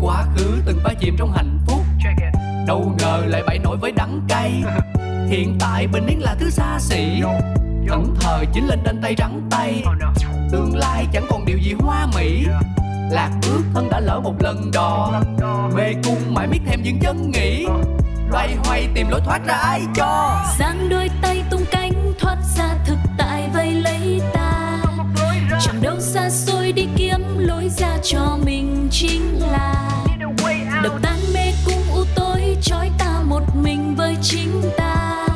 Quá khứ từng ba chìm trong hạnh phúc. Đâu ngờ lại bảy nổi với đắng cay. Hiện tại bình yên là thứ xa xỉ. Thẫn thờ chính lên trên tay trắng tay. Tương lai chẳng còn điều gì hoa mỹ. Lạc bước thân đã lỡ một lần đò. Mê cung mãi miết thêm những chân nghĩ Loay hoay tìm lối thoát ra ai cho. Giang đôi tay tung cánh thoát ra thực tại vây lấy ta. Chẳng đâu xa xôi đi kiếm lối ra cho mình chính là. Đập tan mê cung u tối trói ta một mình với chính ta.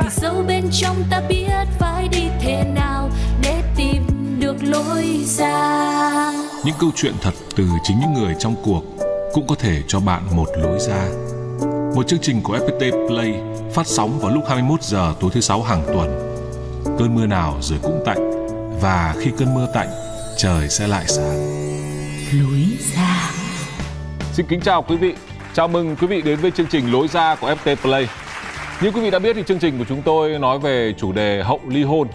Thì sâu bên trong ta biết phải đi thế nào để tìm được lối ra. Những câu chuyện thật từ chính những người trong cuộc cũng có thể cho bạn một lối ra. Một chương trình của FPT Play phát sóng vào lúc 21 giờ tối thứ sáu hàng tuần. Cơn mưa nào rồi cũng tạnh và khi cơn mưa tạnh, trời sẽ lại sáng. lối ra Xin kính chào quý vị. Chào mừng quý vị đến với chương trình Lối ra của FT Play. Như quý vị đã biết thì chương trình của chúng tôi nói về chủ đề hậu ly hôn.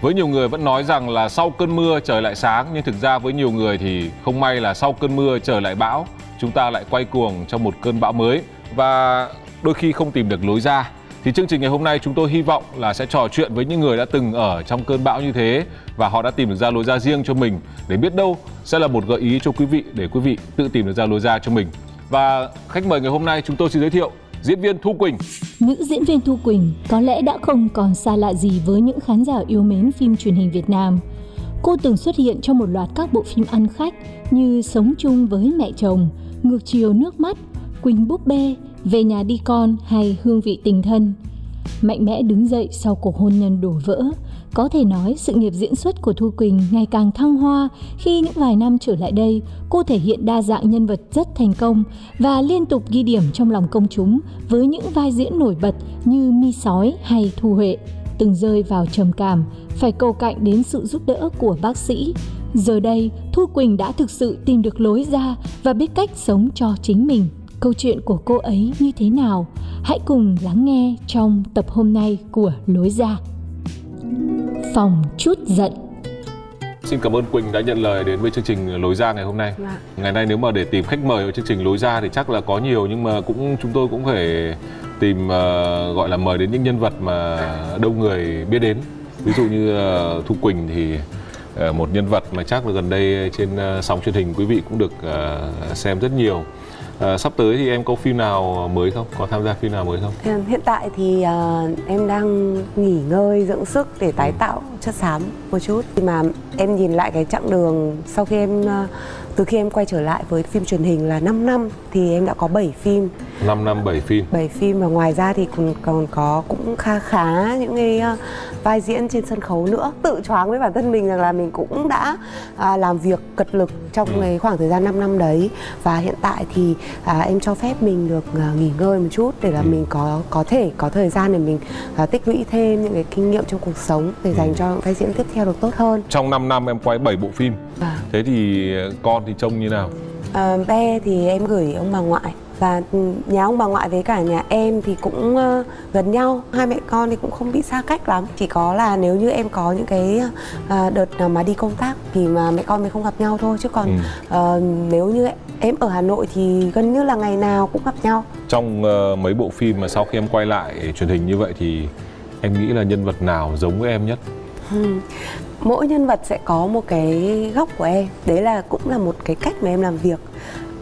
Với nhiều người vẫn nói rằng là sau cơn mưa trời lại sáng nhưng thực ra với nhiều người thì không may là sau cơn mưa trời lại bão, chúng ta lại quay cuồng trong một cơn bão mới và đôi khi không tìm được lối ra. Thì chương trình ngày hôm nay chúng tôi hy vọng là sẽ trò chuyện với những người đã từng ở trong cơn bão như thế và họ đã tìm được ra lối ra riêng cho mình để biết đâu sẽ là một gợi ý cho quý vị để quý vị tự tìm được ra lối ra cho mình. Và khách mời ngày hôm nay chúng tôi xin giới thiệu diễn viên Thu Quỳnh. Nữ diễn viên Thu Quỳnh có lẽ đã không còn xa lạ gì với những khán giả yêu mến phim truyền hình Việt Nam. Cô từng xuất hiện trong một loạt các bộ phim ăn khách như Sống chung với mẹ chồng, Ngược chiều nước mắt, Quỳnh búp bê, Về nhà đi con hay Hương vị tình thân. Mạnh mẽ đứng dậy sau cuộc hôn nhân đổ vỡ, có thể nói sự nghiệp diễn xuất của Thu Quỳnh ngày càng thăng hoa khi những vài năm trở lại đây, cô thể hiện đa dạng nhân vật rất thành công và liên tục ghi điểm trong lòng công chúng với những vai diễn nổi bật như Mi Sói hay Thu Huệ, từng rơi vào trầm cảm, phải cầu cạnh đến sự giúp đỡ của bác sĩ. Giờ đây, Thu Quỳnh đã thực sự tìm được lối ra và biết cách sống cho chính mình. Câu chuyện của cô ấy như thế nào? Hãy cùng lắng nghe trong tập hôm nay của Lối Ra. Phòng chút giận Xin cảm ơn Quỳnh đã nhận lời đến với chương trình Lối ra ngày hôm nay. Dạ. Ngày nay nếu mà để tìm khách mời ở chương trình Lối ra thì chắc là có nhiều nhưng mà cũng chúng tôi cũng phải tìm ờ, gọi là mời đến những nhân vật mà đông người biết đến. Ví dụ như ờ, Thu Quỳnh thì ờ, một nhân vật mà chắc là gần đây trên ờ, sóng truyền hình quý vị cũng được ờ, xem rất nhiều. Ờ, sắp tới thì em có phim nào mới không? Có tham gia phim nào mới không? Hiện- tại thì ờ, em đang nghỉ ngơi dưỡng sức để tái tạo chất xám một chút. Khi mà em nhìn lại cái chặng đường sau khi em ờ, từ khi em quay trở lại với phim truyền hình là 5 năm thì em đã có 7 phim 5 năm 7 phim. 7 phim và ngoài ra thì còn còn có cũng kha khá những cái vai diễn trên sân khấu nữa tự choáng với bản thân mình rằng là mình cũng đã à, làm việc cật lực trong Ừ. cái khoảng thời gian 5 năm đấy và hiện tại thì à, em cho phép mình được à, nghỉ ngơi một chút để là Ừ. mình có có thể có thời gian để mình à, tích lũy thêm những cái kinh nghiệm trong cuộc sống để dành Ừ. cho những vai diễn tiếp theo được tốt hơn Trong 5 năm em quay 7 bộ phim. và Thế thì con thì trông như nào? À, bé thì em gửi ông bà ngoại và ừ, nhà ông bà ngoại với cả nhà em thì cũng ờ, gần nhau hai mẹ con thì cũng không bị xa cách lắm chỉ có là nếu như em có những cái ờ, đợt nào mà đi công tác thì mà mẹ con mới không gặp nhau thôi chứ còn Ừ. ờ, nếu như em ở Hà Nội thì gần như là ngày nào cũng gặp nhau Trong ờ, mấy bộ phim mà sau khi em quay lại truyền hình như vậy thì em nghĩ là nhân vật nào giống với em nhất? Ừ. mỗi nhân vật sẽ có một cái góc của em đấy là cũng là một cái cách mà em làm việc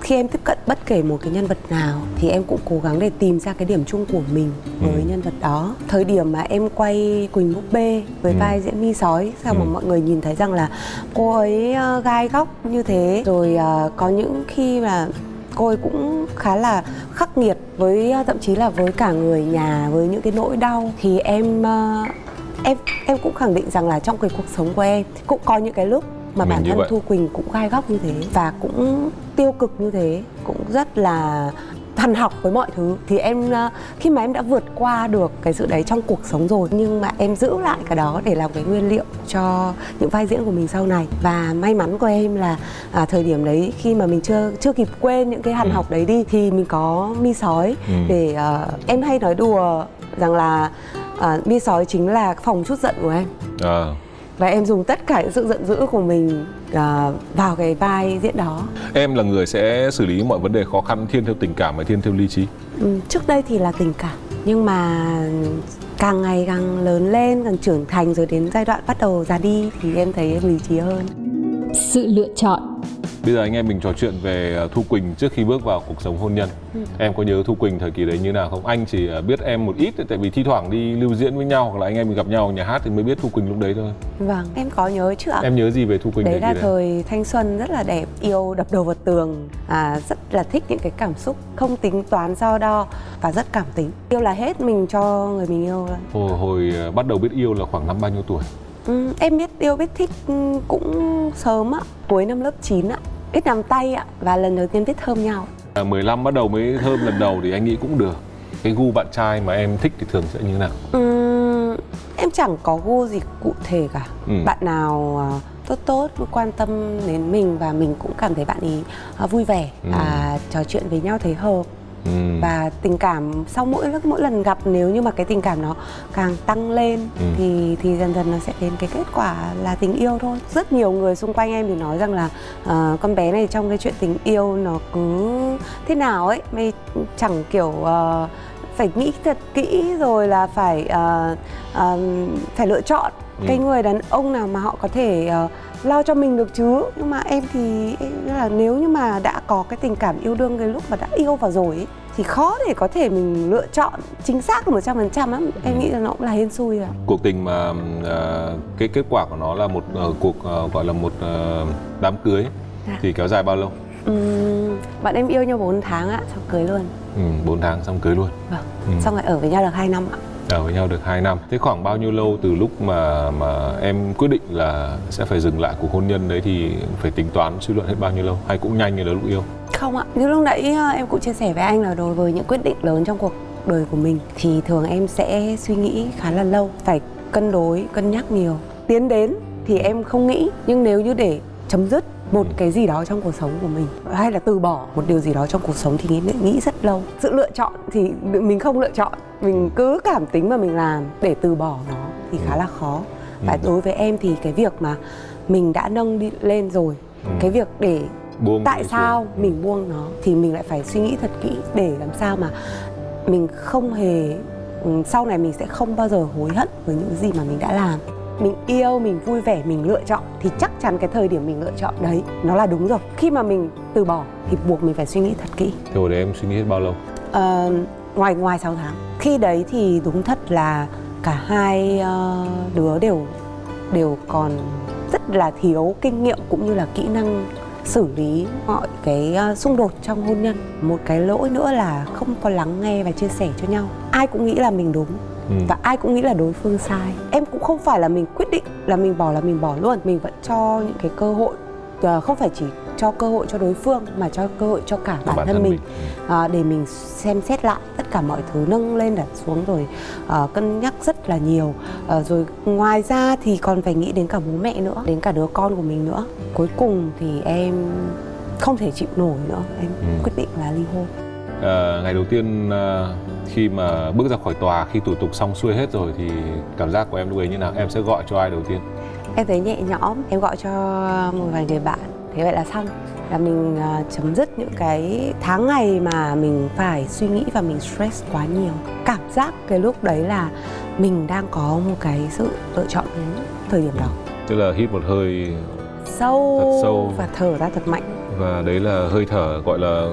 khi em tiếp cận bất kể một cái nhân vật nào thì em cũng cố gắng để tìm ra cái điểm chung của mình với Ừ. nhân vật đó thời điểm mà em quay quỳnh búp bê với Ừ. vai diễn mi sói sao mà Ừ. mọi người nhìn thấy rằng là cô ấy ờ, gai góc như thế rồi ờ, có những khi mà cô ấy cũng khá là khắc nghiệt với ờ, thậm chí là với cả người nhà với những cái nỗi đau thì em em em cũng khẳng định rằng là trong cái cuộc sống của em cũng có những cái lúc mà bản thân vậy. Thu Quỳnh cũng gai góc như thế và cũng tiêu cực như thế cũng rất là thần học với mọi thứ thì em ờ, khi mà em đã vượt qua được cái sự đấy trong cuộc sống rồi nhưng mà em giữ lại cái đó để làm cái nguyên liệu cho những vai diễn của mình sau này và may mắn của em là à, thời điểm đấy khi mà mình chưa chưa kịp quên những cái hàn Ừ. học đấy đi thì mình có mi sói Ừ. để ờ, em hay nói đùa rằng là uh, mi sói chính là phòng chút giận của em à. Và em dùng tất cả những sự giận dữ của mình uh, vào cái vai diễn đó. Em là người sẽ xử lý mọi vấn đề khó khăn thiên theo tình cảm hay thiên theo lý trí? Ừ, trước đây thì là tình cảm. Nhưng mà càng ngày càng lớn lên càng trưởng thành rồi đến giai đoạn bắt đầu già đi thì em thấy lý trí hơn. Sự lựa chọn Bây giờ anh em mình trò chuyện về ờ, Thu Quỳnh trước khi bước vào cuộc sống hôn nhân. Ừ. Em có nhớ Thu Quỳnh thời kỳ đấy như nào không? Anh chỉ ờ, biết em một ít tại vì thi thoảng đi lưu diễn với nhau hoặc là anh em mình gặp nhau ở nhà hát thì mới biết Thu Quỳnh lúc đấy thôi. Vâng, em có nhớ chứ ạ. Em nhớ gì về Thu Quỳnh đấy? Đấy là thời thanh xuân rất là đẹp, yêu đập đầu vào tường, à, rất là thích những cái cảm xúc không tính toán so đo và rất cảm tính. Yêu là hết mình cho người mình yêu. Hồi, hồi ờ, bắt đầu biết yêu là khoảng năm bao nhiêu tuổi? Ừ, em biết yêu biết thích ừ, cũng sớm ạ, cuối năm lớp 9 ạ ít nắm tay ạ và lần đầu tiên biết thơm nhau. À, 15 bắt đầu mới thơm lần đầu thì anh nghĩ cũng được. Cái gu bạn trai mà em thích thì thường sẽ như thế nào? Uhm, em chẳng có gu gì cụ thể cả. Ừ. Bạn nào à, tốt tốt quan tâm đến mình và mình cũng cảm thấy bạn ấy à, vui vẻ ừ. à, trò chuyện với nhau thấy hợp Ừ. và tình cảm sau mỗi mỗi lần gặp nếu như mà cái tình cảm nó càng tăng lên ừ. thì thì dần dần nó sẽ đến cái kết quả là tình yêu thôi rất nhiều người xung quanh em thì nói rằng là uh, con bé này trong cái chuyện tình yêu nó cứ thế nào ấy mày chẳng kiểu uh, phải nghĩ thật kỹ rồi là phải uh, uh, phải lựa chọn ừ. cái người đàn ông nào mà họ có thể uh, lo cho mình được chứ. Nhưng mà em thì em là nếu như mà đã có cái tình cảm yêu đương cái lúc mà đã yêu vào rồi ấy, thì khó để có thể mình lựa chọn chính xác một trăm phần trăm lắm em ừ. nghĩ là nó cũng là hên xui à cuộc tình mà uh, cái kết quả của nó là một uh, cuộc uh, gọi là một uh, đám cưới à. thì kéo dài bao lâu? Uhm, bạn em yêu nhau 4 tháng ạ xong cưới luôn. Ừ, 4 tháng xong cưới luôn. Vâng ừ. xong rồi ở với nhau được 2 năm ạ ở với nhau được 2 năm. Thế khoảng bao nhiêu lâu từ lúc mà mà em quyết định là sẽ phải dừng lại cuộc hôn nhân đấy thì phải tính toán suy luận hết bao nhiêu lâu hay cũng nhanh như là lúc yêu? Không ạ, như lúc nãy ờ, em cũng chia sẻ với anh là đối với những quyết định lớn trong cuộc đời của mình thì thường em sẽ suy nghĩ khá là lâu, phải cân đối, cân nhắc nhiều. Tiến đến thì em không nghĩ, nhưng nếu như để chấm dứt một ừ. cái gì đó trong cuộc sống của mình hay là từ bỏ một điều gì đó trong cuộc sống thì nghĩ, nghĩ rất lâu sự lựa chọn thì mình không lựa chọn mình cứ cảm tính mà mình làm để từ bỏ nó thì khá ừ. là khó và ừ. đối với em thì cái việc mà mình đã nâng đi lên rồi cái việc để buông tại sao xuống. mình buông nó thì mình lại phải suy nghĩ thật kỹ để làm sao mà mình không hề sau này mình sẽ không bao giờ hối hận với những gì mà mình đã làm mình yêu mình vui vẻ mình lựa chọn thì chắc chắn cái thời điểm mình lựa chọn đấy nó là đúng rồi. Khi mà mình từ bỏ thì buộc mình phải suy nghĩ thật kỹ. Thì hồi đấy em suy nghĩ hết bao lâu? Uh, ngoài ngoài 6 tháng. Khi đấy thì đúng thật là cả hai uh, đứa đều đều còn rất là thiếu kinh nghiệm cũng như là kỹ năng xử lý mọi cái uh, xung đột trong hôn nhân. Một cái lỗi nữa là không có lắng nghe và chia sẻ cho nhau. Ai cũng nghĩ là mình đúng ừ. và ai cũng nghĩ là đối phương sai. Em cũng không phải là mình quyết định là mình bỏ là mình bỏ luôn. Mình vẫn cho những cái cơ hội uh, không phải chỉ cho cơ hội cho đối phương mà cho cơ hội cho cả bản, bản thân, thân mình, mình. À, để mình xem xét lại tất cả mọi thứ nâng lên đặt xuống rồi à, cân nhắc rất là nhiều. À, rồi ngoài ra thì còn phải nghĩ đến cả bố mẹ nữa đến cả đứa con của mình nữa. Cuối cùng thì em không thể chịu nổi nữa. Em ừ. quyết định là ly hôn à, ngày đầu tiên à, khi mà bước ra khỏi tòa khi thủ tục xong xuôi hết rồi thì cảm giác của em lúc ấy như nào? Em sẽ gọi cho ai đầu tiên? Em thấy nhẹ nhõm em gọi cho một vài người bạn. Thế vậy là xong. Là mình uh, chấm dứt những cái tháng ngày mà mình phải suy nghĩ và mình stress quá nhiều. Cảm giác cái lúc đấy là mình đang có một cái sự lựa chọn đến thời điểm đó. Tức là hít một hơi sâu, thật sâu. và thở ra thật mạnh. Và đấy là hơi thở gọi là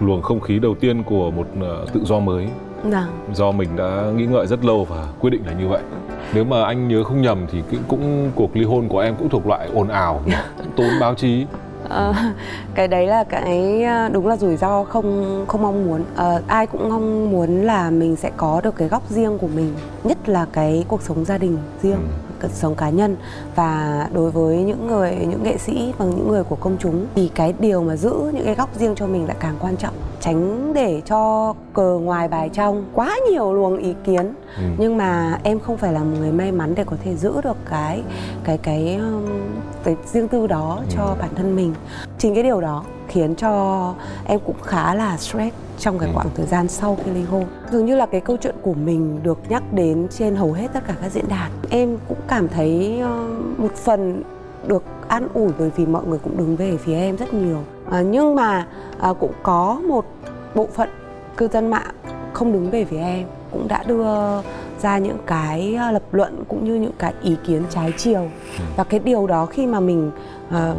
luồng không khí đầu tiên của một uh, tự do mới Vâng. Do mình đã nghĩ ngợi rất lâu và quyết định là như vậy. Nếu mà anh nhớ không nhầm thì cũng, cuộc ly hôn của em cũng thuộc loại ồn ào, tốn báo chí. À, cái đấy là cái ờ, đúng là rủi ro không không mong muốn à, ai cũng mong muốn là mình sẽ có được cái góc riêng của mình nhất là cái cuộc sống gia đình riêng ừ sống cá nhân. Và đối với những người những nghệ sĩ và những người của công chúng thì cái điều mà giữ những cái góc riêng cho mình lại càng quan trọng. Tránh để cho cờ ngoài bài trong quá nhiều luồng ý kiến. Ừ. nhưng mà em không phải là một người may mắn để có thể giữ được cái cái cái um, cái riêng tư đó ừ. cho bản thân mình. Chính cái điều đó khiến cho em cũng khá là stress trong cái Ừ. khoảng thời gian sau khi ly hôn. Dường như là cái câu chuyện của mình được nhắc đến trên hầu hết tất cả các diễn đàn. Em cũng cảm thấy ờ, một phần được an ủi bởi vì mọi người cũng đứng về phía em rất nhiều. À, nhưng mà à, cũng có một bộ phận cư dân mạng không đứng về phía em cũng đã đưa ra những cái lập luận cũng như những cái ý kiến trái chiều. Và cái điều đó khi mà mình à,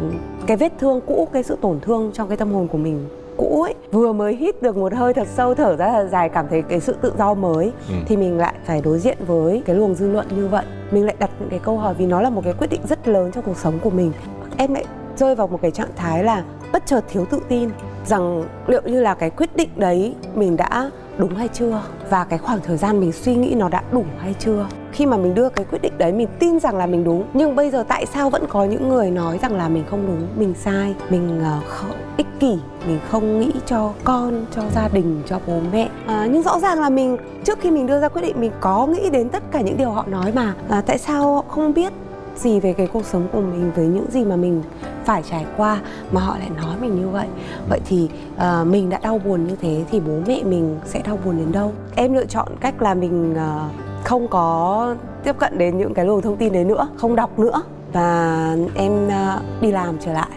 cái vết thương cũ cái sự tổn thương trong cái tâm hồn của mình cũ ấy vừa mới hít được một hơi thật sâu thở ra là dài cảm thấy cái sự tự do mới Ừ. thì mình lại phải đối diện với cái luồng dư luận như vậy. Mình lại đặt những cái câu hỏi vì nó là một cái quyết định rất lớn trong cuộc sống của mình. Em lại rơi vào một cái trạng thái là bất chợt thiếu tự tin rằng liệu như là cái quyết định đấy mình đã đúng hay chưa? Và cái khoảng thời gian mình suy nghĩ nó đã đủ hay chưa khi mà mình đưa cái quyết định đấy mình tin rằng là mình đúng. Nhưng bây giờ tại sao vẫn có những người nói rằng là mình không đúng mình sai mình ờ, không, ích kỷ mình không nghĩ cho con cho gia đình cho bố mẹ? À, nhưng rõ ràng là mình trước khi mình đưa ra quyết định mình có nghĩ đến tất cả những điều họ nói mà. À, tại sao họ không biết gì về cái cuộc sống của mình với những gì mà mình phải trải qua mà họ lại nói mình như vậy? Vậy thì à, mình đã đau buồn như thế thì bố mẹ mình sẽ đau buồn đến đâu? Em lựa chọn cách là mình à, không có tiếp cận đến những cái luồng thông tin đấy nữa không đọc nữa và em à, đi làm trở lại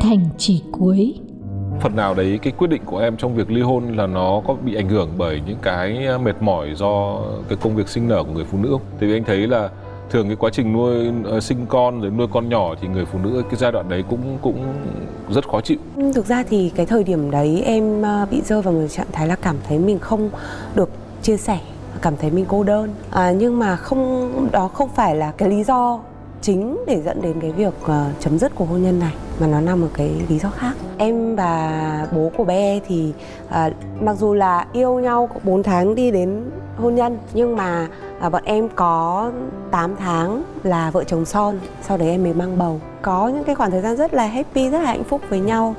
Thành chỉ cuối phần nào đấy cái quyết định của em trong việc ly hôn là nó có bị ảnh hưởng bởi những cái mệt mỏi do cái công việc sinh nở của người phụ nữ không? Tại vì anh thấy là thường cái quá trình nuôi ờ, sinh con rồi nuôi con nhỏ thì người phụ nữ cái giai đoạn đấy cũng cũng rất khó chịu. Ừ, Thực ra thì cái thời điểm đấy em bị rơi vào một trạng thái là cảm thấy mình không được chia sẻ, cảm thấy mình cô đơn. À, nhưng mà không đó không phải là cái lý do chính để dẫn đến cái việc à, chấm dứt cuộc hôn nhân này mà nó nằm ở cái lý do khác. Em và bố của bé thì à, mặc dù là yêu nhau 4 tháng đi đến hôn nhân nhưng mà à, bọn em có 8 tháng là vợ chồng son sau đấy em mới mang bầu có những cái khoảng thời gian rất là happy rất là hạnh phúc với nhau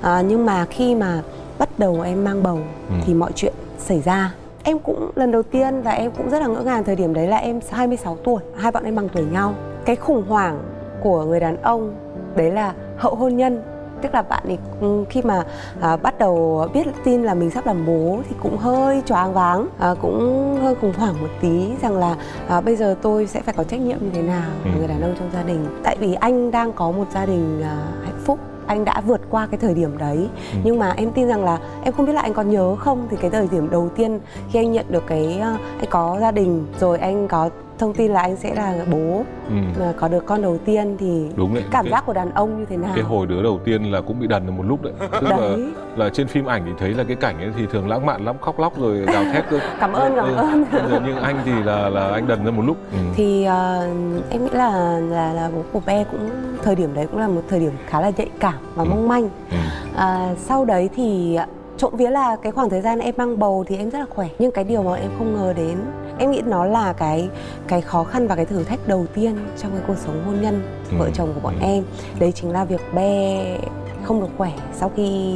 à, nhưng mà khi mà bắt đầu em mang bầu Ừ. thì mọi chuyện xảy ra em cũng lần đầu tiên và em cũng rất là ngỡ ngàng thời điểm đấy là em 26 tuổi hai bọn em bằng tuổi nhau. Cái khủng hoảng của người đàn ông đấy là hậu hôn nhân. Tức là bạn ấy ừ, khi mà à, bắt đầu biết tin là mình sắp làm bố thì cũng hơi choáng váng à, cũng hơi khủng hoảng một tí rằng là à, bây giờ tôi sẽ phải có trách nhiệm như thế nào Ừ. người đàn ông trong gia đình. Tại vì anh đang có một gia đình à, hạnh phúc anh đã vượt qua cái thời điểm đấy Ừ. nhưng mà em tin rằng là em không biết là anh còn nhớ không thì cái thời điểm đầu tiên khi anh nhận được cái à, anh có gia đình rồi anh có thông tin là anh sẽ là bố Ừ. có được con đầu tiên thì Đúng đấy. cảm cái, giác của đàn ông như thế nào cái hồi đứa đầu tiên là cũng bị đần được một lúc đấy. Tức là đấy là trên phim ảnh thì thấy là cái cảnh ấy thì thường lãng mạn lắm khóc lóc rồi gào thét cơ. cảm ơn cảm Ừ. ơn Nhưng- nhưng anh thì là là anh đần ra một lúc. Ừ. thì ờ, em nghĩ là là là bố của bé cũng thời điểm đấy cũng là một thời điểm khá là nhạy cảm và Ừ. mong manh Ừ. à, sau đấy thì trộm vía là cái khoảng thời gian em mang bầu thì em rất là khỏe nhưng cái điều mà em không ngờ đến em nghĩ nó là cái cái khó khăn và cái thử thách đầu tiên trong cái cuộc sống hôn nhân Ừ. vợ chồng của bọn Ừ. em. Đấy chính là việc bé không được khỏe sau khi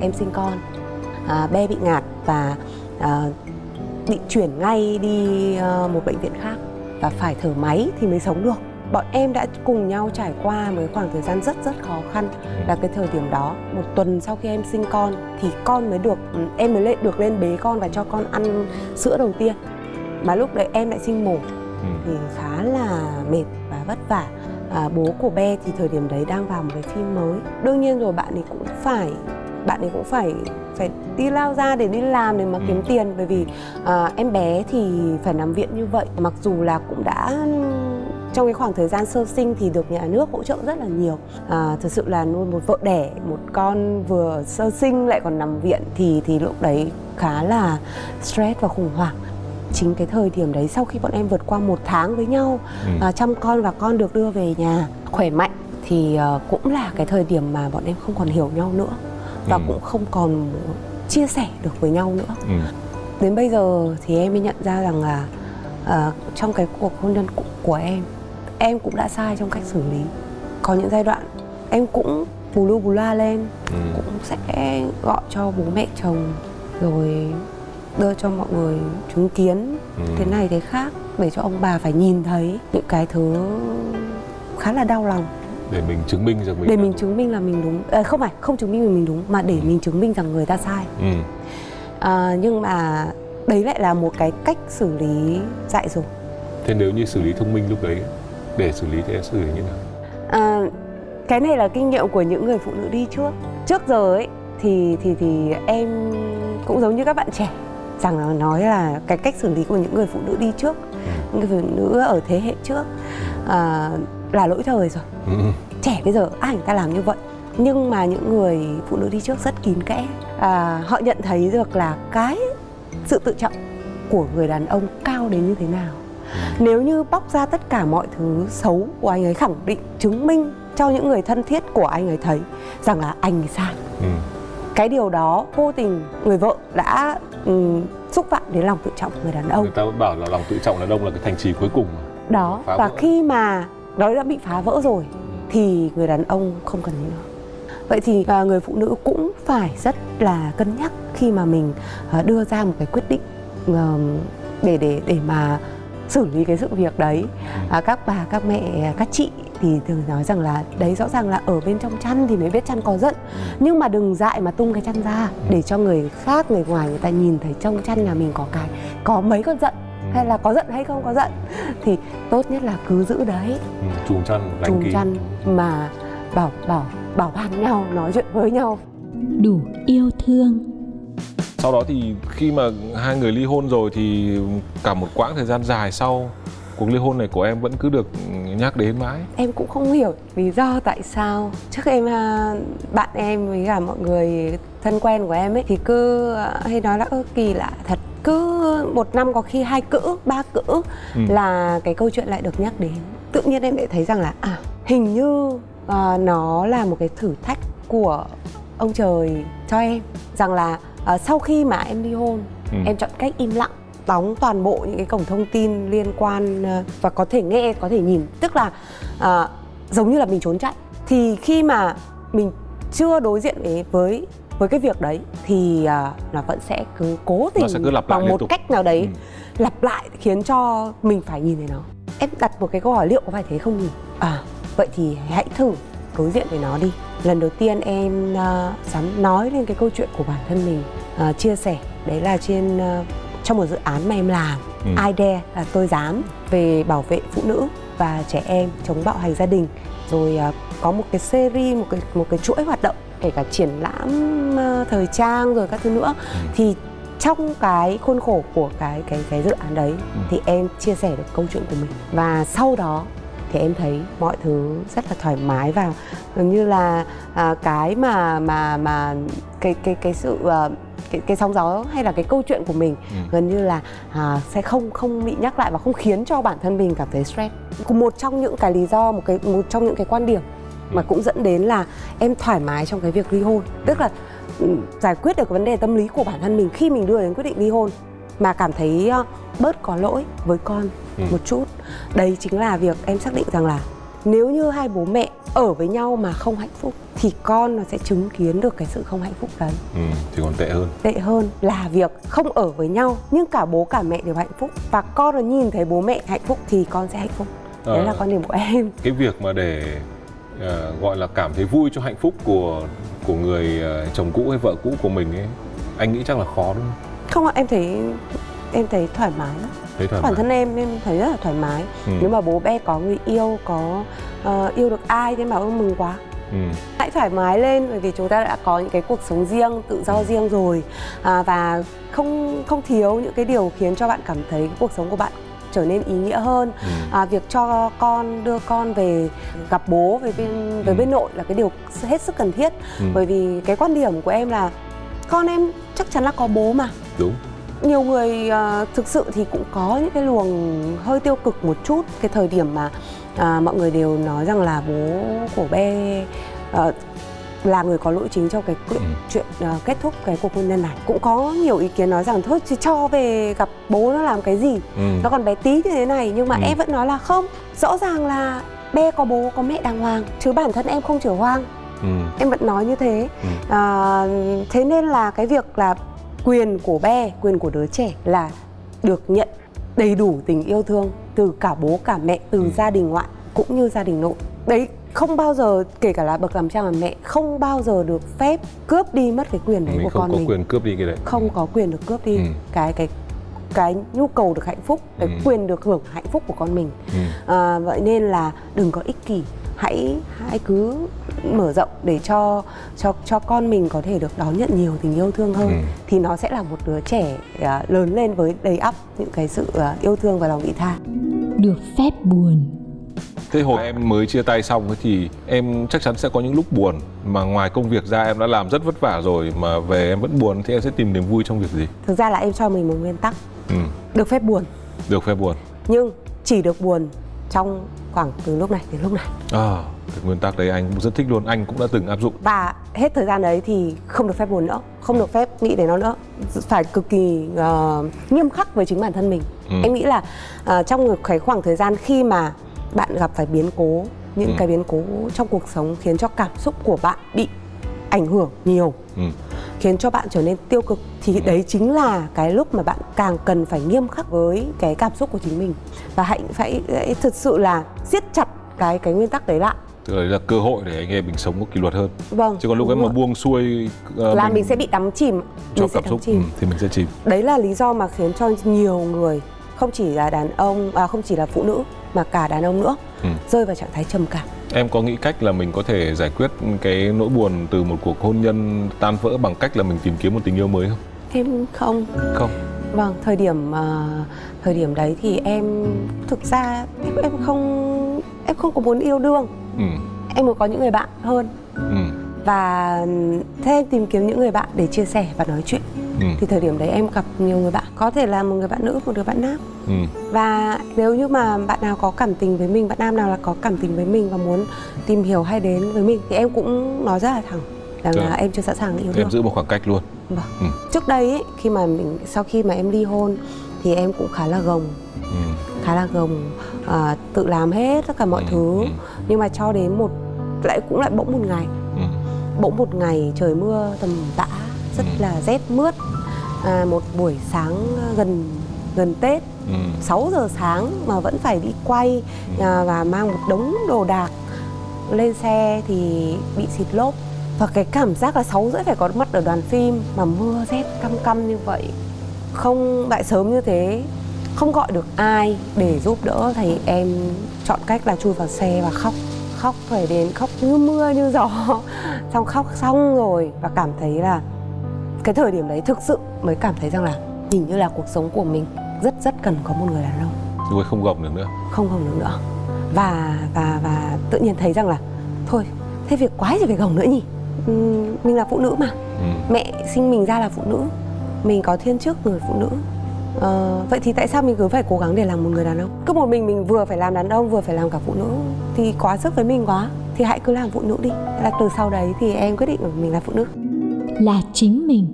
em sinh con. À, bé bị ngạt và à, bị chuyển ngay đi ờ, một bệnh viện khác và phải thở máy thì mới sống được. Bọn em đã cùng nhau trải qua một khoảng thời gian rất rất khó khăn là cái thời điểm đó. Một tuần sau khi em sinh con thì con mới được ừ, em mới lên được lên bế con và cho con ăn sữa đầu tiên mà lúc đấy em lại sinh mổ. Ừ. thì khá là mệt và vất vả. À, bố của bé thì thời điểm đấy đang vào một cái phim mới. Đương nhiên rồi bạn ấy cũng phải bạn ấy cũng phải phải đi lao ra để đi làm để mà Ừ. kiếm tiền. Bởi vì à, em bé thì phải nằm viện như vậy. Mặc dù là cũng đã trong cái khoảng thời gian sơ sinh thì được nhà nước hỗ trợ rất là nhiều. À, thực sự là nuôi một vợ đẻ một con vừa sơ sinh lại còn nằm viện thì thì lúc đấy khá là stress và khủng hoảng chính cái thời điểm đấy sau khi bọn em vượt qua một tháng với nhau Ừ. à, chăm con và con được đưa về nhà khỏe mạnh thì ờ, cũng là cái thời điểm mà bọn em không còn hiểu nhau nữa và Ừ. cũng không còn chia sẻ được với nhau nữa Ừ. đến bây giờ thì em mới nhận ra rằng là ờ, trong cái cuộc hôn nhân của, của em em cũng đã sai trong cách xử lý có những giai đoạn em cũng bù lu bù la lên Ừ. cũng sẽ gọi cho bố mẹ chồng rồi đưa cho mọi người chứng kiến Ừ. thế này thế khác để cho ông bà phải nhìn thấy những cái thứ khá là đau lòng. Để mình chứng minh rằng mình để mình chứng minh là mình đúng. À, không phải không chứng minh là mình đúng mà để mình chứng minh rằng người ta sai. Ừ. à, nhưng mà đấy lại là một cái cách xử lý dại dột. Thế nếu như xử lý thông minh lúc đấy để xử lý thì em xử lý như nào? À, cái này là kinh nghiệm của những người phụ nữ đi trước. Trước giờ ấy thì thì thì em cũng giống như các bạn trẻ rằng là nói là cái cách xử lý của những người phụ nữ đi trước những người phụ nữ ở thế hệ trước à, là lỗi thời rồi. Ừ. trẻ bây giờ ai người ta làm như vậy? Nhưng mà những người phụ nữ đi trước rất kín kẽ. À, họ nhận thấy được là cái sự tự trọng của người đàn ông cao đến như thế nào. Nếu như bóc ra tất cả mọi thứ xấu của anh ấy khẳng định chứng minh cho những người thân thiết của anh ấy thấy rằng là anh ấy sai. Ừ. cái điều đó vô tình người vợ đã ừm, xúc phạm đến lòng tự trọng của người đàn ông. Người ta bảo là lòng tự trọng là đông là cái thành trì cuối cùng mà. đó Phá và vỡ. khi mà nó đã bị phá vỡ rồi thì người đàn ông không cần nữa. Vậy thì à, người phụ nữ cũng phải rất là cân nhắc khi mà mình à, đưa ra một cái quyết định ờm, để để để mà xử lý cái sự việc đấy. À, các bà các mẹ các chị thì thường nói rằng là đấy rõ ràng là ở bên trong chăn thì mới biết chăn có giận. Nhưng mà đừng dại mà tung cái chăn ra để cho người khác người ngoài người ta nhìn thấy trong chăn nhà mình có cái có mấy con giận hay là có giận hay không có giận. Thì tốt nhất là cứ giữ đấy. Ừ. chùm chăn lành trùng chăn mà bảo bảo bảo ban nhau nói chuyện với nhau. Đủ yêu thương. Sau đó thì khi mà hai người ly hôn rồi thì cả một quãng thời gian dài sau cuộc ly hôn này của em vẫn cứ được nhắc đến mãi. Em cũng không hiểu lý do tại sao. Trước em à, bạn em với cả mọi người thân quen của em ấy thì cứ à, hay nói là ơ kỳ lạ thật. Cứ một năm có khi hai cữ ba cữ Ừ. là cái câu chuyện lại được nhắc đến. Tự nhiên em lại thấy rằng là à hình như à, nó là một cái thử thách của ông trời cho em. Rằng là à, sau khi mà em ly hôn Ừ. em chọn cách im lặng đóng toàn bộ những cái cổng thông tin liên quan à, và có thể nghe có thể nhìn. Tức là à, giống như là mình trốn chạy. Thì khi mà mình chưa đối diện với với với cái việc đấy thì à, nó vẫn sẽ cứ cố tình sẽ cứ lặp lại bằng một tục. cách nào đấy Ừ. lặp lại khiến cho mình phải nhìn thấy nó. Em đặt một cái câu hỏi liệu có phải thế không nhỉ? À vậy thì hãy thử đối diện với nó đi. Lần đầu tiên em à, dám nói lên cái câu chuyện của bản thân mình à, chia sẻ. Đấy là trên à, trong một dự án mà em làm Ừ. I Dare là tôi dám về bảo vệ phụ nữ và trẻ em chống bạo hành gia đình. Rồi à, có một cái series một cái một cái chuỗi hoạt động kể cả triển lãm à, thời trang rồi các thứ nữa. Thì trong cái khuôn khổ của cái cái cái dự án đấy thì em chia sẻ được câu chuyện của mình. Và sau đó thì em thấy mọi thứ rất là thoải mái và gần như là à, cái mà mà mà cái cái cái sự à, cái cái sóng gió hay là cái câu chuyện của mình gần như là à, sẽ không không bị nhắc lại và không khiến cho bản thân mình cảm thấy stress. Một trong những cái lý do một cái một trong những cái quan điểm mà cũng dẫn đến là em thoải mái trong cái việc ly hôn, tức là ừ, giải quyết được cái vấn đề tâm lý của bản thân mình khi mình đưa đến quyết định ly hôn mà cảm thấy ờ, bớt có lỗi với con Ừ. một chút. Đây chính là việc em xác định rằng là nếu như hai bố mẹ ở với nhau mà không hạnh phúc thì con nó sẽ chứng kiến được cái sự không hạnh phúc đấy ừ. thì còn tệ hơn tệ hơn là việc không ở với nhau nhưng cả bố cả mẹ đều hạnh phúc và con nó nhìn thấy bố mẹ hạnh phúc thì con sẽ hạnh phúc đấy Ờ. là quan điểm của em cái việc mà để ờ, gọi là cảm thấy vui cho hạnh phúc của của người ờ, chồng cũ hay vợ cũ của mình ấy anh nghĩ chắc là khó đúng không không ạ em thấy em thấy thoải mái lắm thấy thoải bản mái thân em em thấy rất là thoải mái Ừ. nếu mà bố bé có người yêu có ờ, yêu được ai thì bảo ơn mừng quá ừ. hãy thoải mái lên bởi vì chúng ta đã có những cái cuộc sống riêng tự do riêng rồi à, và không không thiếu những cái điều khiến cho bạn cảm thấy cuộc sống của bạn trở nên ý nghĩa hơn Ừ. à, việc cho con đưa con về gặp bố về bên với Ừ. bên nội là cái điều hết sức cần thiết Ừ. bởi vì cái quan điểm của em là con em chắc chắn là có bố mà đúng nhiều người à, thực sự thì cũng có những cái luồng hơi tiêu cực một chút cái thời điểm mà à, mọi người đều nói rằng là bố của bé à, là người có lỗi chính trong cái chuyện, Ừ. chuyện à, kết thúc cái cuộc hôn nhân này cũng có nhiều ý kiến nói rằng thôi thì cho về gặp bố nó làm cái gì ừ. nó còn bé tí như thế này nhưng mà Ừ. em vẫn nói là không rõ ràng là bé có bố có mẹ đàng hoàng chứ bản thân em không chở hoang Ừ. em vẫn nói như thế Ừ. à, thế nên là cái việc là quyền của bé quyền của đứa trẻ là được nhận đầy đủ tình yêu thương từ cả bố cả mẹ từ Ừ. gia đình ngoại cũng như gia đình nội đấy không bao giờ kể cả là bậc làm cha làm mẹ không bao giờ được phép cướp đi mất cái quyền đấy mình của không con có mình quyền cướp đi cái đấy không có quyền được cướp đi Ừ. cái cái cái nhu cầu được hạnh phúc cái Ừ. quyền được hưởng hạnh phúc của con mình Ừ. à, vậy nên là đừng có ích kỷ hãy hãy cứ mở rộng để cho cho cho con mình có thể được đón nhận nhiều tình yêu thương hơn Ừ. thì nó sẽ là một đứa trẻ à, lớn lên với đầy ắp những cái sự à, yêu thương và lòng vị tha được phép buồn Thế hồi em mới chia tay xong ấy thì em chắc chắn sẽ có những lúc buồn mà ngoài công việc ra em đã làm rất vất vả rồi mà về em vẫn buồn thì em sẽ tìm niềm vui trong việc gì? thực ra là em cho mình một nguyên tắc Ừ, được phép buồn được phép buồn. nhưng chỉ được buồn trong khoảng từ lúc này đến lúc này À, cái nguyên tắc đấy anh cũng rất thích luôn, anh cũng đã từng áp dụng. và hết thời gian đấy thì không được phép buồn nữa không được phép nghĩ đến nó nữa phải cực kỳ ờ, nghiêm khắc với chính bản thân mình Ừ. em nghĩ là ờ, trong cái khoảng thời gian khi mà bạn gặp phải biến cố những Ừ. cái biến cố trong cuộc sống khiến cho cảm xúc của bạn bị ảnh hưởng nhiều Ừ. khiến cho bạn trở nên tiêu cực thì đấy chính là cái lúc mà bạn càng cần phải nghiêm khắc với cái cảm xúc của chính mình và hãy phải, phải thực sự là siết chặt cái cái nguyên tắc đấy lại Tức là là cơ hội để anh em mình sống có kỷ luật hơn. vâng Chứ còn lúc ấy mà buông xuôi ờ, là mình sẽ bị đắm chìm cho mình cảm xúc chìm ừ, thì mình sẽ chìm. đấy là lý do mà khiến cho nhiều người không chỉ là đàn ông à không chỉ là phụ nữ mà cả đàn ông nữa Ừ. rơi vào trạng thái trầm cảm Em có nghĩ cách là mình có thể giải quyết cái nỗi buồn từ một cuộc hôn nhân tan vỡ bằng cách là mình tìm kiếm một tình yêu mới không? em không Không. vâng thời điểm à, thời điểm đấy thì em thực ra em em không em không có muốn yêu đương Ừ. em muốn có những người bạn hơn Ừ. và thế em tìm kiếm những người bạn để chia sẻ và nói chuyện Ừ. thì thời điểm đấy em gặp nhiều người bạn có thể là một người bạn nữ một người bạn nam Ừ. và nếu như mà bạn nào có cảm tình với mình bạn nam nào là có cảm tình với mình và muốn tìm hiểu hay đến với mình thì em cũng nói rất là thẳng rằng Dạ. là em chưa sẵn sàng yêu Em giữ một khoảng cách luôn. vâng. Ừ. trước đây ấy, khi mà mình sau khi mà em ly hôn thì em cũng khá là gồng Ừ. khá là gồng à, tự làm hết tất cả mọi Ừ, thứ ừ. nhưng mà cho đến một lại cũng lại bỗng một ngày Ừ. bỗng một ngày trời mưa tầm tã rất Ừ. là rét mướt à, một buổi sáng gần gần Tết. Ừ. 6 giờ sáng mà vẫn phải đi quay à, và mang một đống đồ đạc lên xe thì bị xịt lốp. Và cái cảm giác là 6 rưỡi phải có mặt ở đoàn phim mà mưa rét căm căm như vậy. Không lại sớm như thế không gọi được ai để giúp đỡ thì em chọn cách là chui vào xe và khóc. Khóc phải đến khóc như mưa như gió. Xong khóc xong rồi và cảm thấy là cái thời điểm đấy thực sự mới cảm thấy rằng là hình như là cuộc sống của mình rất rất cần có một người đàn ông. Rồi không gồng được nữa. không gồng được nữa. Và và và tự nhiên thấy rằng là thôi thế việc quái gì phải gồng nữa nhỉ? Ừm, mình là phụ nữ mà. Ừ. mẹ sinh mình ra là phụ nữ mình có thiên chức người phụ nữ. Ờ, vậy thì tại sao mình cứ phải cố gắng để làm một người đàn ông? Cứ một mình mình vừa phải làm đàn ông vừa phải làm cả phụ nữ. Thì quá sức với mình quá thì hãy cứ làm phụ nữ đi. Thế là từ sau đấy thì em quyết định mình là phụ nữ là chính mình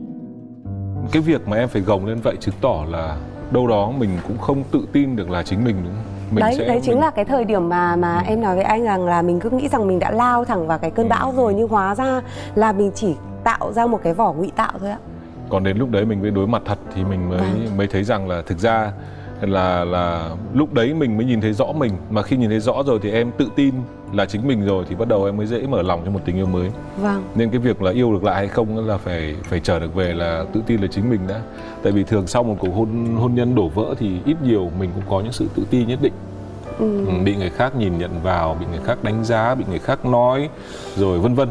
Cái việc mà em phải gồng lên vậy chứng tỏ là đâu đó mình cũng không tự tin được là chính mình đúng không? Mình đấy sẽ- đấy chính mình- là cái thời điểm mà mà em nói với anh rằng là mình cứ nghĩ rằng mình đã lao thẳng vào cái cơn bão rồi nhưng hóa ra là mình chỉ tạo ra một cái vỏ ngụy tạo thôi ạ còn đến lúc đấy mình mới đối mặt thật thì mình mới Vâng. mới thấy rằng là thực ra là là lúc đấy mình mới nhìn thấy rõ mình. Mà khi nhìn thấy rõ rồi thì em tự tin là chính mình rồi thì bắt đầu em mới dễ mở lòng cho một tình yêu mới. Vâng. Nên cái việc là yêu được lại hay không là phải phải trở được về là tự tin là chính mình đã. Tại vì thường sau một cuộc hôn hôn nhân đổ vỡ thì ít nhiều mình cũng có những sự tự ti nhất định. Ừ. Ừ, bị người khác nhìn nhận vào bị người khác đánh giá bị người khác nói rồi vân vân.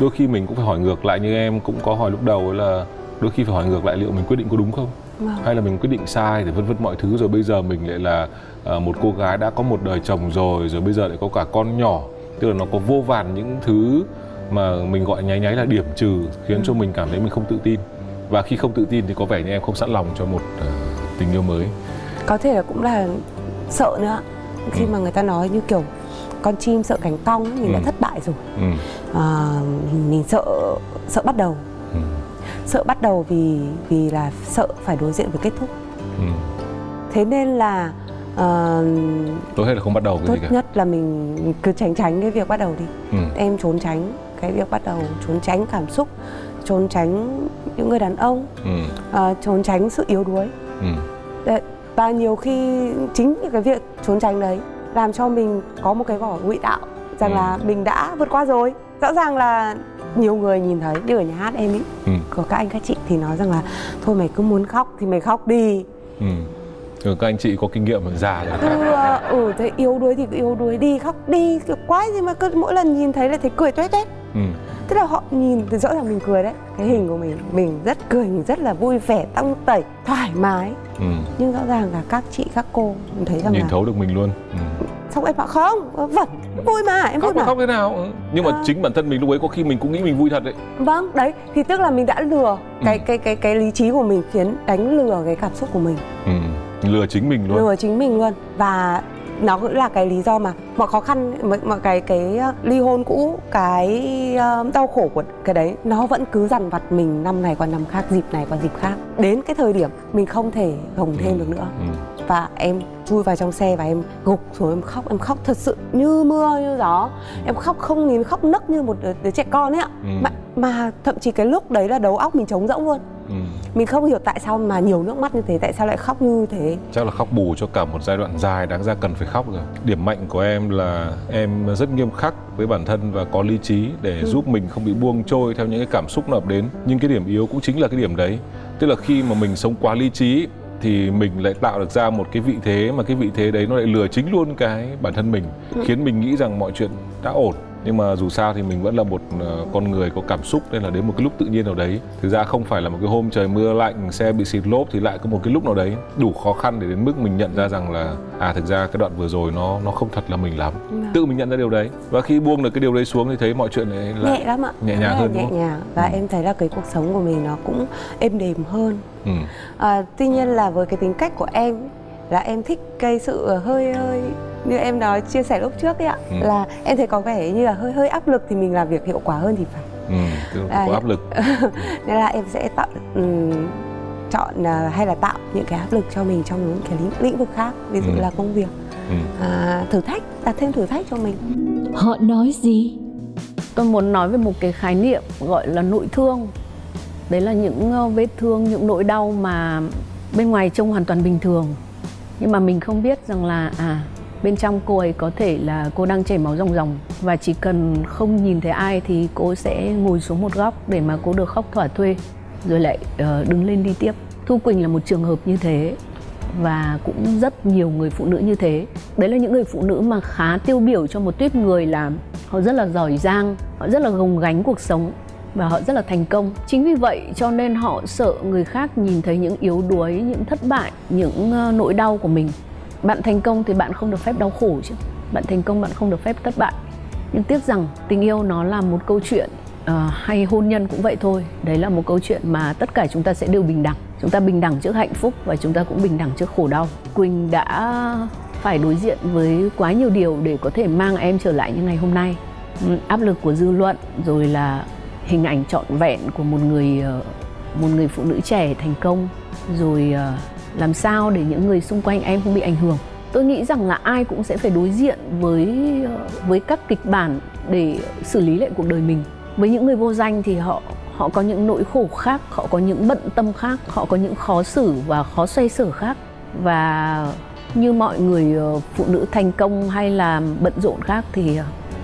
Đôi khi mình cũng phải hỏi ngược lại như em cũng có hỏi lúc đầu là đôi khi phải hỏi ngược lại liệu mình quyết định có đúng không Vâng. hay là mình quyết định sai thì vân vân mọi thứ rồi bây giờ mình lại là à, một cô gái đã có một đời chồng rồi rồi bây giờ lại có cả con nhỏ tức là nó có vô vàn những thứ mà mình gọi nháy nháy là điểm trừ khiến cho mình cảm thấy mình không tự tin và khi không tự tin thì có vẻ như em không sẵn lòng cho một à, tình yêu mới có thể là cũng là sợ nữa khi Ừ. mà người ta nói như kiểu con chim sợ cánh cong ấy, mình đã Ừ. thất bại rồi ừ. à, mình sợ sợ bắt đầu Ừ. sợ bắt đầu vì vì là sợ phải đối diện với kết thúc Ừ. thế nên là ờ, tốt hết là không bắt đầu cái tốt gì cả nhất là mình cứ tránh tránh cái việc bắt đầu đi ừ. em trốn tránh cái việc bắt đầu trốn tránh cảm xúc trốn tránh những người đàn ông Ừ. ờ, trốn tránh sự yếu đuối Ừ. Và nhiều khi chính những cái việc trốn tránh đấy làm cho mình có một cái vỏ ngụy tạo rằng Ừ. là mình đã vượt qua rồi rõ ràng là nhiều người nhìn thấy như ở nhà hát em ý Ừ. có các anh các chị thì nói rằng là thôi mày cứ muốn khóc thì mày khóc đi ừ. Ừ, các anh chị có kinh nghiệm già rồi ừ, ờ, ừ thế yếu đuối thì cứ yếu đuối đi khóc đi kiểu quái gì mà cứ mỗi lần nhìn thấy là thấy cười toét toét ừ. tức là họ nhìn thì rõ ràng mình cười đấy cái hình của mình mình rất cười mình rất là vui vẻ tăng tẩy thoải mái Ừ. nhưng rõ ràng là các chị các cô mình thấy rằng nhìn là thấu được mình luôn ừ. Xong em bảo không vẫn vui mà em vui khóc mà mà khóc thế nào ừ. nhưng mà À. chính bản thân mình lúc ấy có khi mình cũng nghĩ mình vui thật đấy vâng đấy thì tức là mình đã lừa cái Ừ. cái cái cái lý trí của mình khiến đánh lừa cái cảm xúc của mình ừ. lừa chính mình luôn lừa chính mình luôn và nó cũng là cái lý do mà mọi khó khăn mọi, mọi cái cái uh, ly hôn cũ cái uh, đau khổ của cái đấy nó vẫn cứ dằn vặt mình năm này qua năm khác dịp này qua dịp khác đến cái thời điểm mình không thể gồng thêm được nữa ừ. Và em chui vào trong xe và em gục xuống em khóc em khóc thật sự như mưa như gió. Em khóc không nhìn khóc nấc như một đứa, đứa trẻ con ấy ạ. Ừ. mà, mà thậm chí cái lúc đấy là đầu óc mình trống rỗng luôn. Ừ. mình không hiểu tại sao mà nhiều nước mắt như thế tại sao lại khóc như thế. Chắc là khóc bù cho cả một giai đoạn dài đáng ra cần phải khóc rồi. Điểm mạnh của em là em rất nghiêm khắc với bản thân và có lý trí để Ừ. giúp mình không bị buông trôi theo những cái cảm xúc nó ập đến. Nhưng cái điểm yếu cũng chính là cái điểm đấy. Tức là khi mà mình sống quá lý trí thì mình lại tạo được ra một cái vị thế mà cái vị thế đấy nó lại lừa chính luôn cái bản thân mình Ừ. khiến mình nghĩ rằng mọi chuyện đã ổn nhưng mà dù sao thì mình vẫn là một ờ, con người có cảm xúc nên là đến một cái lúc tự nhiên nào đấy thực ra không phải là một cái hôm trời mưa lạnh xe bị xịt lốp thì lại có một cái lúc nào đấy đủ khó khăn để đến mức mình nhận ra rằng là à thực ra cái đoạn vừa rồi nó nó không thật là mình lắm Vâng. tự mình nhận ra điều đấy và khi buông được cái điều đấy xuống thì thấy mọi chuyện này là nhẹ lắm ạ nhẹ nhàng hơn, đúng nhẹ không? nhàng và Ừ. em thấy là cái cuộc sống của mình nó cũng êm đềm hơn ừ. à, tuy nhiên là với cái tính cách của em là em thích cái sự hơi hơi như em nói chia sẻ lúc trước ấy ạ Ừ. là em thấy có vẻ như là hơi hơi áp lực thì mình làm việc hiệu quả hơn thì phải ừ. À, có áp lực nên là em sẽ tạo ừm, chọn à, hay là tạo những cái áp lực cho mình trong những cái lĩnh, lĩnh vực khác ví dụ Ừ. là công việc ừ. à, thử thách đặt thêm thử thách cho mình Họ nói gì? tôi muốn nói về một cái khái niệm gọi là nội thương đấy là những ờ, vết thương những nỗi đau mà bên ngoài trông hoàn toàn bình thường nhưng mà mình không biết rằng là à bên trong cô ấy có thể là cô đang chảy máu ròng ròng. Và chỉ cần không nhìn thấy ai thì cô sẽ ngồi xuống một góc để mà cô được khóc thỏa thuê. Rồi lại uh, đứng lên đi tiếp. Thu quỳnh là một trường hợp như thế. Và cũng rất nhiều người phụ nữ như thế. Đấy là những người phụ nữ mà khá tiêu biểu cho một tuyết người là họ rất là giỏi giang họ rất là gồng gánh cuộc sống và họ rất là thành công. Chính vì vậy cho nên họ sợ người khác nhìn thấy những yếu đuối những thất bại những ờ, nỗi đau của mình. Bạn thành công thì bạn không được phép đau khổ chứ. Bạn thành công bạn không được phép thất bại. Nhưng tiếc rằng tình yêu nó là một câu chuyện uh, hay hôn nhân cũng vậy thôi. Đấy là một câu chuyện mà tất cả chúng ta sẽ đều bình đẳng. Chúng ta bình đẳng trước hạnh phúc và chúng ta cũng bình đẳng trước khổ đau. Quỳnh đã phải đối diện với quá nhiều điều để có thể mang em trở lại như ngày hôm nay. Áp lực của dư luận rồi là hình ảnh trọn vẹn của một người ờ, một người phụ nữ trẻ thành công, rồi ờ, làm sao để những người xung quanh em không bị ảnh hưởng. Tôi nghĩ rằng là ai cũng sẽ phải đối diện với ờ, với các kịch bản để xử lý lại cuộc đời mình. Với những người vô danh thì họ họ có những nỗi khổ khác, họ có những bận tâm khác, họ có những khó xử và khó xoay sở khác. Và như mọi người phụ nữ thành công hay là bận rộn khác thì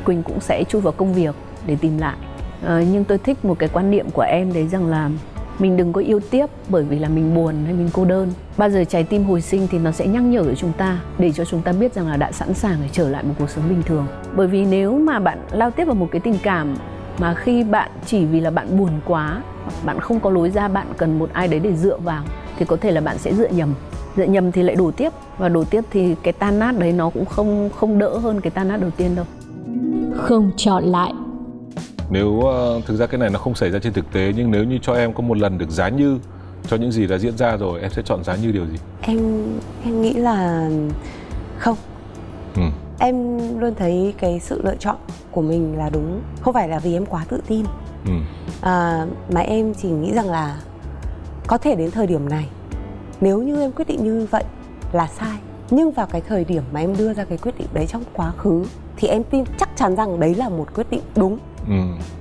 quỳnh cũng sẽ chui vào công việc để tìm lại. Ờ, nhưng tôi thích một cái quan niệm của em đấy rằng là mình đừng có yêu tiếp bởi vì là mình buồn hay mình cô đơn. Bao giờ trái tim hồi sinh thì nó sẽ nhắc nhở cho chúng ta để cho chúng ta biết rằng là đã sẵn sàng để trở lại một cuộc sống bình thường. Bởi vì nếu mà bạn lao tiếp vào một cái tình cảm mà khi bạn chỉ vì là bạn buồn quá bạn không có lối ra bạn cần một ai đấy để dựa vào thì có thể là bạn sẽ dựa nhầm. Dựa nhầm thì lại đổ tiếp và đổ tiếp thì cái tan nát đấy nó cũng không không đỡ hơn cái tan nát đầu tiên đâu. Không chọn lại nếu ờ, thực ra cái này nó không xảy ra trên thực tế nhưng nếu như cho em có một lần được giá như cho những gì đã diễn ra rồi em sẽ chọn giá như điều gì? Em em nghĩ là không. Ừ. em luôn thấy cái sự lựa chọn của mình là đúng. Không phải là vì em quá tự tin. Ừ. à, mà em chỉ nghĩ rằng là có thể đến thời điểm này nếu như em quyết định như vậy là sai. Nhưng vào cái thời điểm mà em đưa ra cái quyết định đấy trong quá khứ thì em tin chắc chắn rằng đấy là một quyết định đúng Ừ.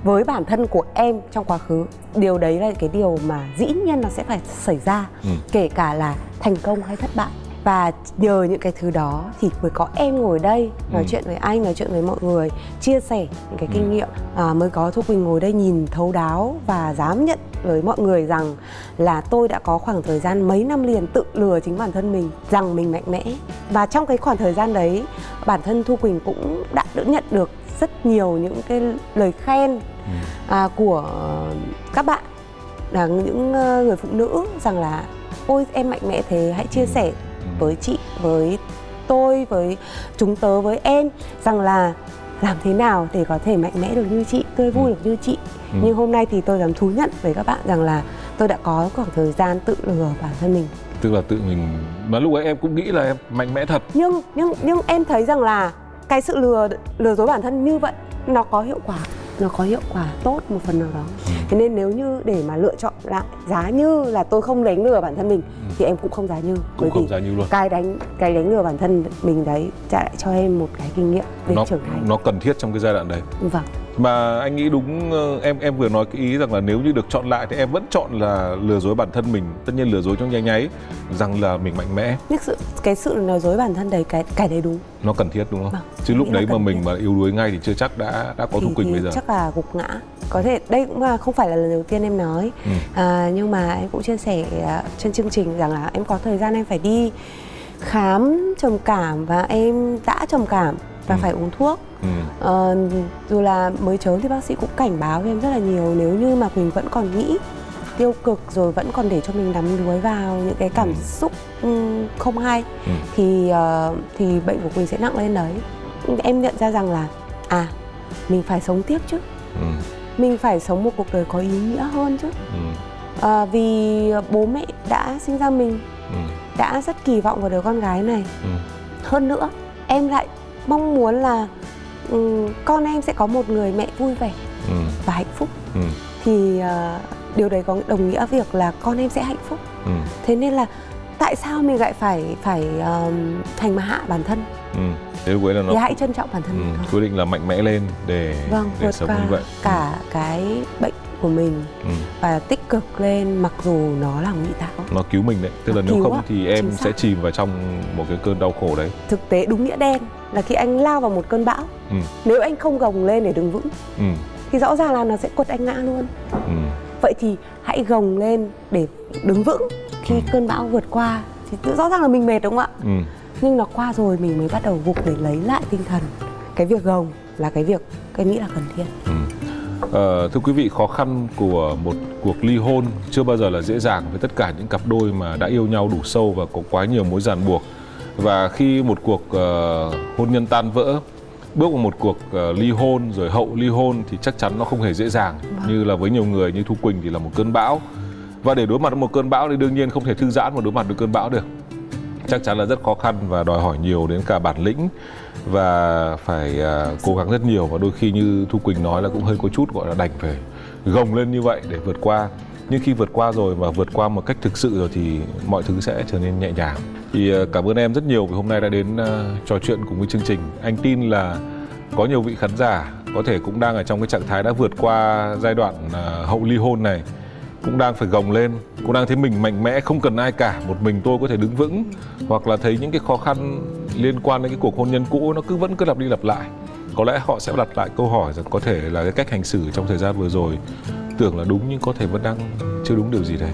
với bản thân của em trong quá khứ điều đấy là cái điều mà dĩ nhiên nó sẽ phải xảy ra Ừ. kể cả là thành công hay thất bại và nhờ những cái thứ đó thì mới có em ngồi đây nói Ừ. chuyện với anh nói chuyện với mọi người chia sẻ những cái kinh nghiệm à, mới có thu quỳnh ngồi đây nhìn thấu đáo và dám nhận với mọi người rằng là tôi đã có khoảng thời gian mấy năm liền tự lừa chính bản thân mình rằng mình mạnh mẽ và trong cái khoảng thời gian đấy bản thân thu quỳnh cũng đã được nhận được rất nhiều những cái lời khen à, của các bạn là những ờ, người phụ nữ rằng là ôi em mạnh mẽ thế hãy chia sẻ với chị với tôi với chúng tớ với em rằng là làm thế nào để có thể mạnh mẽ được như chị tươi vui được như chị. Ừ. nhưng hôm nay thì tôi dám thú nhận với các bạn rằng là tôi đã có khoảng thời gian tự lừa bản thân mình. Tức là tự mình mà lúc ấy em cũng nghĩ là em mạnh mẽ thật. Nhưng nhưng nhưng em thấy rằng là cái sự lừa lừa dối bản thân như vậy nó có hiệu quả nó có hiệu quả tốt một phần nào đó. Ừ. thế nên nếu như để mà lựa chọn lại giá như là tôi không đánh lừa bản thân mình thì em cũng không giá như. Ừ. cũng không ra như luôn. cái đánh cái đánh lừa bản thân mình đấy trả lại cho em một cái kinh nghiệm để nó trưởng thành. nó cần thiết trong cái giai đoạn đấy. Vâng mà anh nghĩ đúng ờ, em em vừa nói cái ý rằng là nếu như được chọn lại thì em vẫn chọn là lừa dối bản thân mình. Tất nhiên lừa dối trong nháy nháy rằng là mình mạnh mẽ. Nhưng sự cái sự nói dối bản thân đấy cái cái đấy đúng. Nó cần thiết đúng không? Vâng, chứ lúc đấy mà mình thiết. mà yếu đuối ngay thì chưa chắc đã đã có thu quỳnh thì bây giờ. chắc là gục ngã. Có thể đây cũng là không phải là lần đầu tiên em nói. Ừ. à, nhưng mà em cũng chia sẻ à, trên chương trình rằng là em có thời gian em phải đi khám trầm cảm và em đã trầm cảm và Ừ. phải uống thuốc ừ. Ờ, dù là mới chớm thì bác sĩ cũng cảnh báo em rất là nhiều nếu như mà Quỳnh vẫn còn nghĩ tiêu cực rồi vẫn còn để cho mình đắm đuối vào những cái cảm Ừ. xúc ừm, không hay Ừ. thì ờ, thì bệnh của Quỳnh sẽ nặng lên đấy em nhận ra rằng là à mình phải sống tiếp chứ Ừ. mình phải sống một cuộc đời có ý nghĩa hơn chứ Ừ. Ờ, vì bố mẹ đã sinh ra mình Ừ. đã rất kỳ vọng vào đứa con gái này Ừ. hơn nữa em lại mong muốn là ừm, con em sẽ có một người mẹ vui vẻ Ừ. và hạnh phúc Ừ. thì ờ, điều đấy có đồng nghĩa việc là con em sẽ hạnh phúc Ừ. thế nên là tại sao mình lại phải phải ờm, thành mà hạ bản thân Ừ. thế ấy là nó thì hãy trân trọng bản thân ừ. thôi quyết định là mạnh mẽ lên để vâng để vượt sống qua như vậy cả cái bệnh của mình ừ. và tích cực lên mặc dù nó là ngụy tạo nó cứu mình đấy tức là Nó nếu cứu không ạ, thì em sẽ chìm vào trong một cái cơn đau khổ đấy thực tế đúng nghĩa đen là khi anh lao vào một cơn bão Ừ. nếu anh không gồng lên để đứng vững ừ. thì rõ ràng là nó sẽ quật anh ngã luôn Ừ. vậy thì hãy gồng lên để đứng vững khi Ừ. cơn bão vượt qua thì rõ ràng là mình mệt đúng không ạ Ừ. nhưng nó qua rồi mình mới bắt đầu gục để lấy lại tinh thần cái việc gồng là cái việc cái nghĩ là cần thiết Ừ. Ờ, thưa quý vị, khó khăn của một cuộc ly hôn chưa bao giờ là dễ dàng với tất cả những cặp đôi mà đã yêu nhau đủ sâu và có quá nhiều mối ràng buộc. Và khi một cuộc ờ, hôn nhân tan vỡ, bước vào một cuộc ờ, ly hôn rồi hậu ly hôn thì chắc chắn nó không hề dễ dàng. Như là với nhiều người như Thu Quỳnh thì là một cơn bão. Và để đối mặt với một cơn bão thì đương nhiên không thể thư giãn và đối mặt với cơn bão được. Chắc chắn là rất khó khăn và đòi hỏi nhiều đến cả bản lĩnh và phải à, cố gắng rất nhiều và đôi khi như Thu Quỳnh nói là cũng hơi có chút gọi là đành phải gồng lên như vậy để vượt qua nhưng khi vượt qua rồi và vượt qua một cách thực sự rồi thì mọi thứ sẽ trở nên nhẹ nhàng thì ờ, cảm ơn em rất nhiều vì hôm nay đã đến ờ, trò chuyện cùng với chương trình. Anh tin là có nhiều vị khán giả có thể cũng đang ở trong cái trạng thái đã vượt qua giai đoạn ờ, hậu ly hôn này, cũng đang phải gồng lên, cũng đang thấy mình mạnh mẽ, không cần ai cả. Một mình tôi có thể đứng vững, hoặc là thấy những cái khó khăn liên quan đến cái cuộc hôn nhân cũ, nó cứ vẫn cứ lặp đi lặp lại. Có lẽ họ sẽ đặt lại câu hỏi rằng có thể là cái cách hành xử trong thời gian vừa rồi, tưởng là đúng nhưng có thể vẫn đang chưa đúng điều gì đấy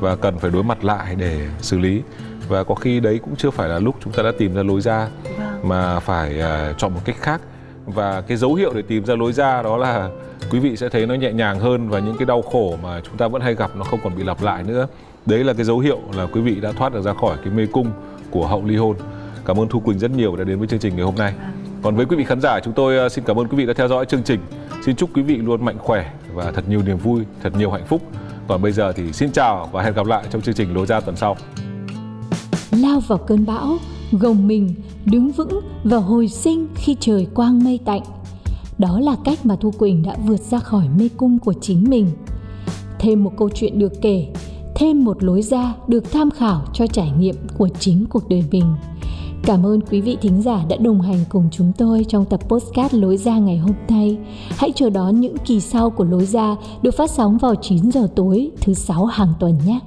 và cần phải đối mặt lại để xử lý và có khi đấy cũng chưa phải là lúc chúng ta đã tìm ra lối ra Vâng. mà phải à, chọn một cách khác. Và cái dấu hiệu để tìm ra lối ra đó là quý vị sẽ thấy nó nhẹ nhàng hơn và những cái đau khổ mà chúng ta vẫn hay gặp nó không còn bị lặp lại nữa. Đấy là cái dấu hiệu là quý vị đã thoát được ra khỏi cái mê cung của hậu ly hôn. Cảm ơn thu quỳnh rất nhiều đã đến với chương trình ngày hôm nay. Còn với quý vị khán giả chúng tôi à, xin cảm ơn quý vị đã theo dõi chương trình. Xin chúc quý vị luôn mạnh khỏe và thật nhiều niềm vui thật nhiều hạnh phúc. Còn bây giờ thì xin chào và hẹn gặp lại trong chương trình lối ra tuần sau lao vào cơn bão, gồng mình, đứng vững và hồi sinh khi trời quang mây tạnh. Đó là cách mà Thu Quỳnh đã vượt ra khỏi mê cung của chính mình. Thêm một câu chuyện được kể, thêm một lối ra được tham khảo cho trải nghiệm của chính cuộc đời mình. Cảm ơn quý vị thính giả đã đồng hành cùng chúng tôi trong tập postcard Lối ra ngày hôm nay. Hãy chờ đón những kỳ sau của Lối ra được phát sóng vào 9 giờ tối thứ sáu hàng tuần nhé.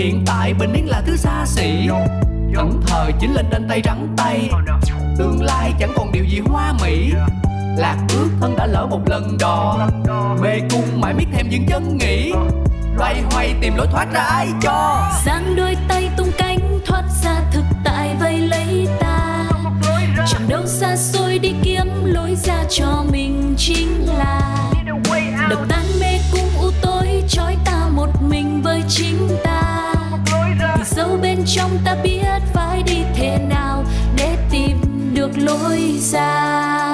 Hiện tại bình yên là thứ xa xỉ. Thẫn thờ chính lên trên tay trắng tay. Tương lai chẳng còn điều gì hoa mỹ. Lạc bước thân đã lỡ một lần đò. Mê cung mãi miết thêm những chân nghĩ. Loay hoay tìm lối thoát ra ai cho. Giang đôi tay tung cánh thoát ra thực tại vây lấy ta. Chẳng đâu xa xôi đi kiếm lối ra cho mình chính là bên trong ta biết phải đi thế nào để tìm được lối ra.